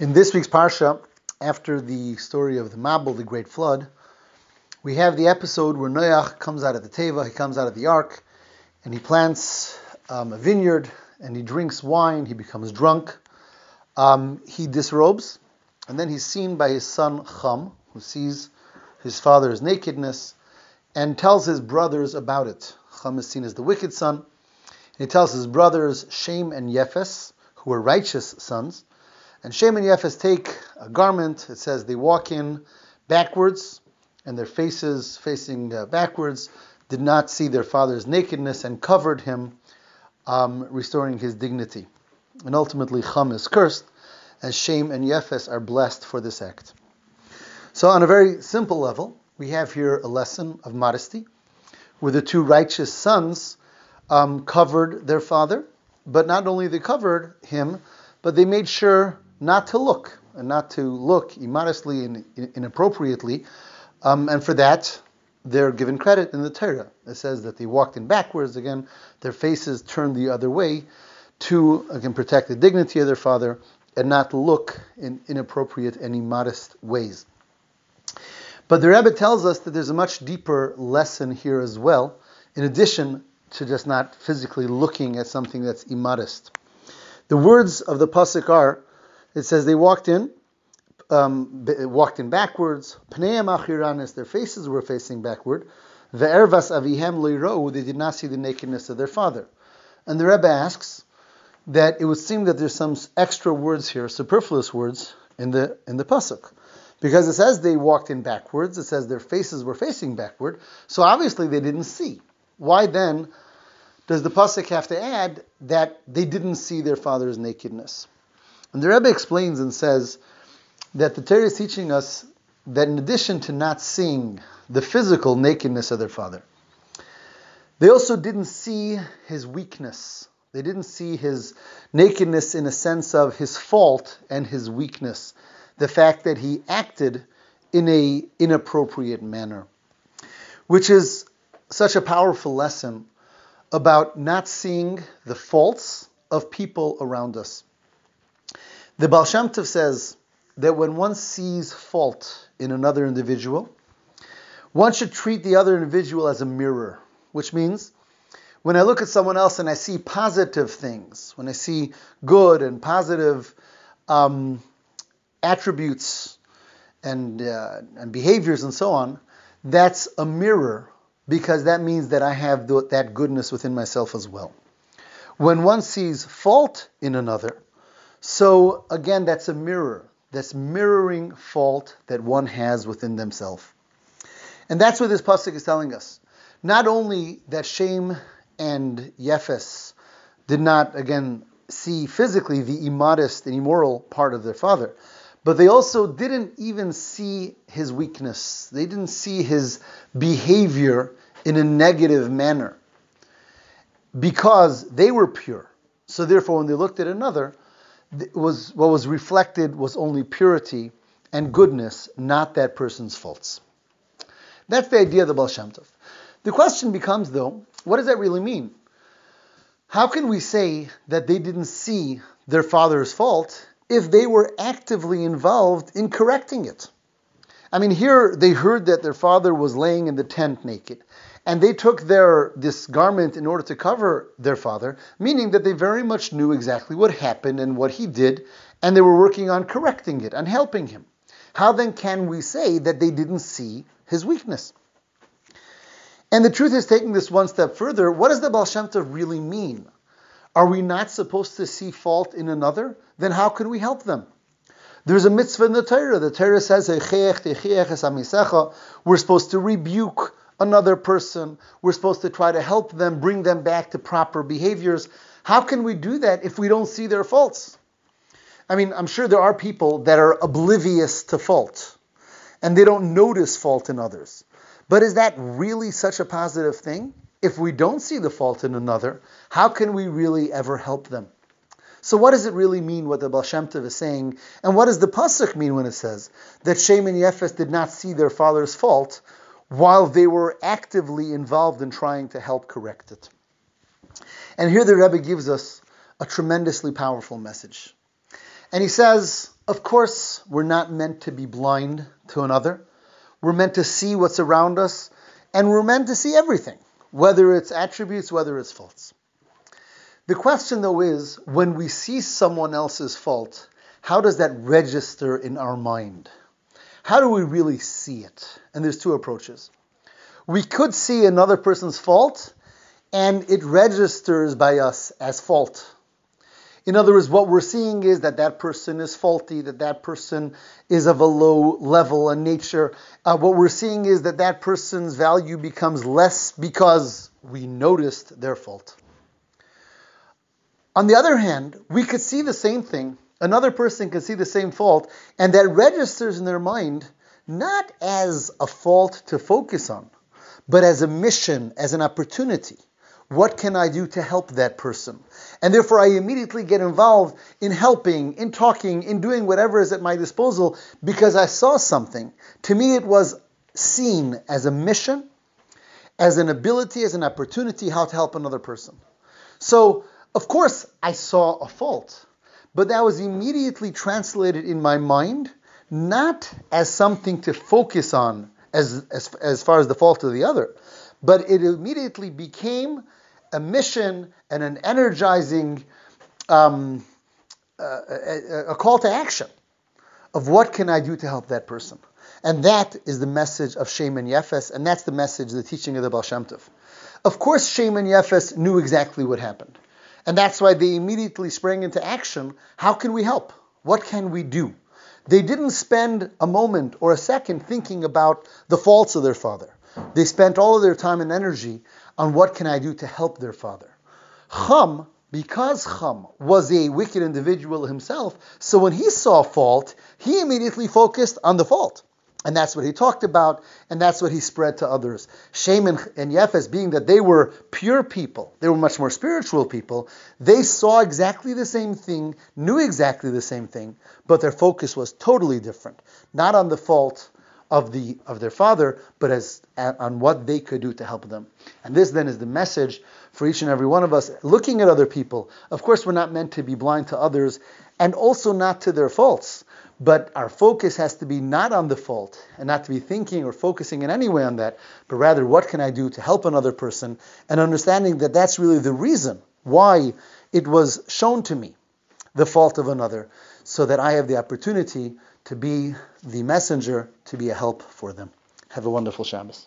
In this week's Parsha, after the story of the Mabul, the great flood, we have the episode where Noach comes out of the Teva, he comes out of the ark, and he plants um, a vineyard, and he drinks wine, he becomes drunk, um, he disrobes, and then he's seen by his son Cham, who sees his father's nakedness, and tells his brothers about it. Cham is seen as the wicked son. and He tells his brothers Shem and Yefes, who were righteous sons, and Shem and Yefes take a garment. It says they walk in backwards, and their faces facing uh, backwards did not see their father's nakedness and covered him, um, restoring his dignity. And ultimately, Cham is cursed, and Shem and Yefes are blessed for this act. So, on a very simple level, we have here a lesson of modesty, where the two righteous sons um, covered their father, but not only they covered him, but they made sure not to look and not to look immodestly and inappropriately. Um, and for that, they're given credit in the Torah. It says that they walked in backwards again, their faces turned the other way to again protect the dignity of their father and not look in inappropriate and immodest ways. But the Rebbe tells us that there's a much deeper lesson here as well, in addition to just not physically looking at something that's immodest. The words of the pasuk are it says they walked in, um, walked in backwards. Pneim achiranis, their faces were facing backward. Ve'ervas avihem loirou, they did not see the nakedness of their father. And the Rebbe asks that it would seem that there's some extra words here, superfluous words in the in the pasuk, because it says they walked in backwards. It says their faces were facing backward, so obviously they didn't see. Why then does the pasuk have to add that they didn't see their father's nakedness? And the Rebbe explains and says that the Torah is teaching us that in addition to not seeing the physical nakedness of their father, they also didn't see his weakness. They didn't see his nakedness in a sense of his fault and his weakness, the fact that he acted in a inappropriate manner, which is such a powerful lesson about not seeing the faults of people around us. The Baal Shem Tov says that when one sees fault in another individual, one should treat the other individual as a mirror, which means when I look at someone else and I see positive things, when I see good and positive um, attributes and, uh, and behaviors and so on, that's a mirror because that means that I have that goodness within myself as well. When one sees fault in another, so again, that's a mirror. That's mirroring fault that one has within themselves. And that's what this pasuk is telling us. Not only that Shem and Yefes did not, again, see physically the immodest and immoral part of their father, but they also didn't even see his weakness. They didn't see his behavior in a negative manner because they were pure. So therefore, when they looked at another, was what was reflected was only purity and goodness, not that person's faults. That's the idea of the Baal Shem Tov. The question becomes, though, what does that really mean? How can we say that they didn't see their father's fault if they were actively involved in correcting it? I mean, here they heard that their father was laying in the tent naked and they took their this garment in order to cover their father, meaning that they very much knew exactly what happened and what he did, and they were working on correcting it and helping him. How then can we say that they didn't see his weakness? And the truth is, taking this one step further, what does the Tov really mean? Are we not supposed to see fault in another? Then how can we help them? There's a mitzvah in the Torah. The Torah says, we're supposed to rebuke another person. We're supposed to try to help them, bring them back to proper behaviors. How can we do that if we don't see their faults? I mean, I'm sure there are people that are oblivious to fault and they don't notice fault in others. But is that really such a positive thing? If we don't see the fault in another, how can we really ever help them? So what does it really mean what the Baal Shem Tov is saying? And what does the Pasuk mean when it says that Shem and Yefes did not see their father's fault, while they were actively involved in trying to help correct it. And here the Rebbe gives us a tremendously powerful message. And he says, Of course, we're not meant to be blind to another. We're meant to see what's around us, and we're meant to see everything, whether it's attributes, whether it's faults. The question, though, is when we see someone else's fault, how does that register in our mind? How do we really see it? And there's two approaches. We could see another person's fault, and it registers by us as fault. In other words, what we're seeing is that that person is faulty, that that person is of a low level and nature. Uh, what we're seeing is that that person's value becomes less because we noticed their fault. On the other hand, we could see the same thing. Another person can see the same fault, and that registers in their mind not as a fault to focus on, but as a mission, as an opportunity. What can I do to help that person? And therefore, I immediately get involved in helping, in talking, in doing whatever is at my disposal because I saw something. To me, it was seen as a mission, as an ability, as an opportunity how to help another person. So, of course, I saw a fault, but that was immediately translated in my mind not as something to focus on as, as, as far as the fault of the other, but it immediately became a mission and an energizing um, uh, a, a, call to action of what can I do to help that person. And that is the message of Shem and Yefes, and that's the message, the teaching of the Baal. Of course, Shem and Yefes knew exactly what happened. And that's why they immediately sprang into action. How can we help? What can we do? They didn't spend a moment or a second thinking about the faults of their father. They spent all of their time and energy on what can I do to help their father. Cham, because Cham was a wicked individual himself, so when he saw fault, he immediately focused on the fault. And that's what he talked about, and that's what he spread to others. Shem and, and Yefes, being that they were pure people, they were much more spiritual people, they saw exactly the same thing, knew exactly the same thing, but their focus was totally different. Not on the fault of the of their father, but as on what they could do to help them. And this then is the message for each and every one of us, looking at other people. Of course, we're not meant to be blind to others, and also not to their faults. But our focus has to be not on the fault and not to be thinking or focusing in any way on that, but rather what can I do to help another person and understanding that that's really the reason why it was shown to me, the fault of another, so that I have the opportunity to be the messenger, to be a help for them. Have a wonderful Shabbos.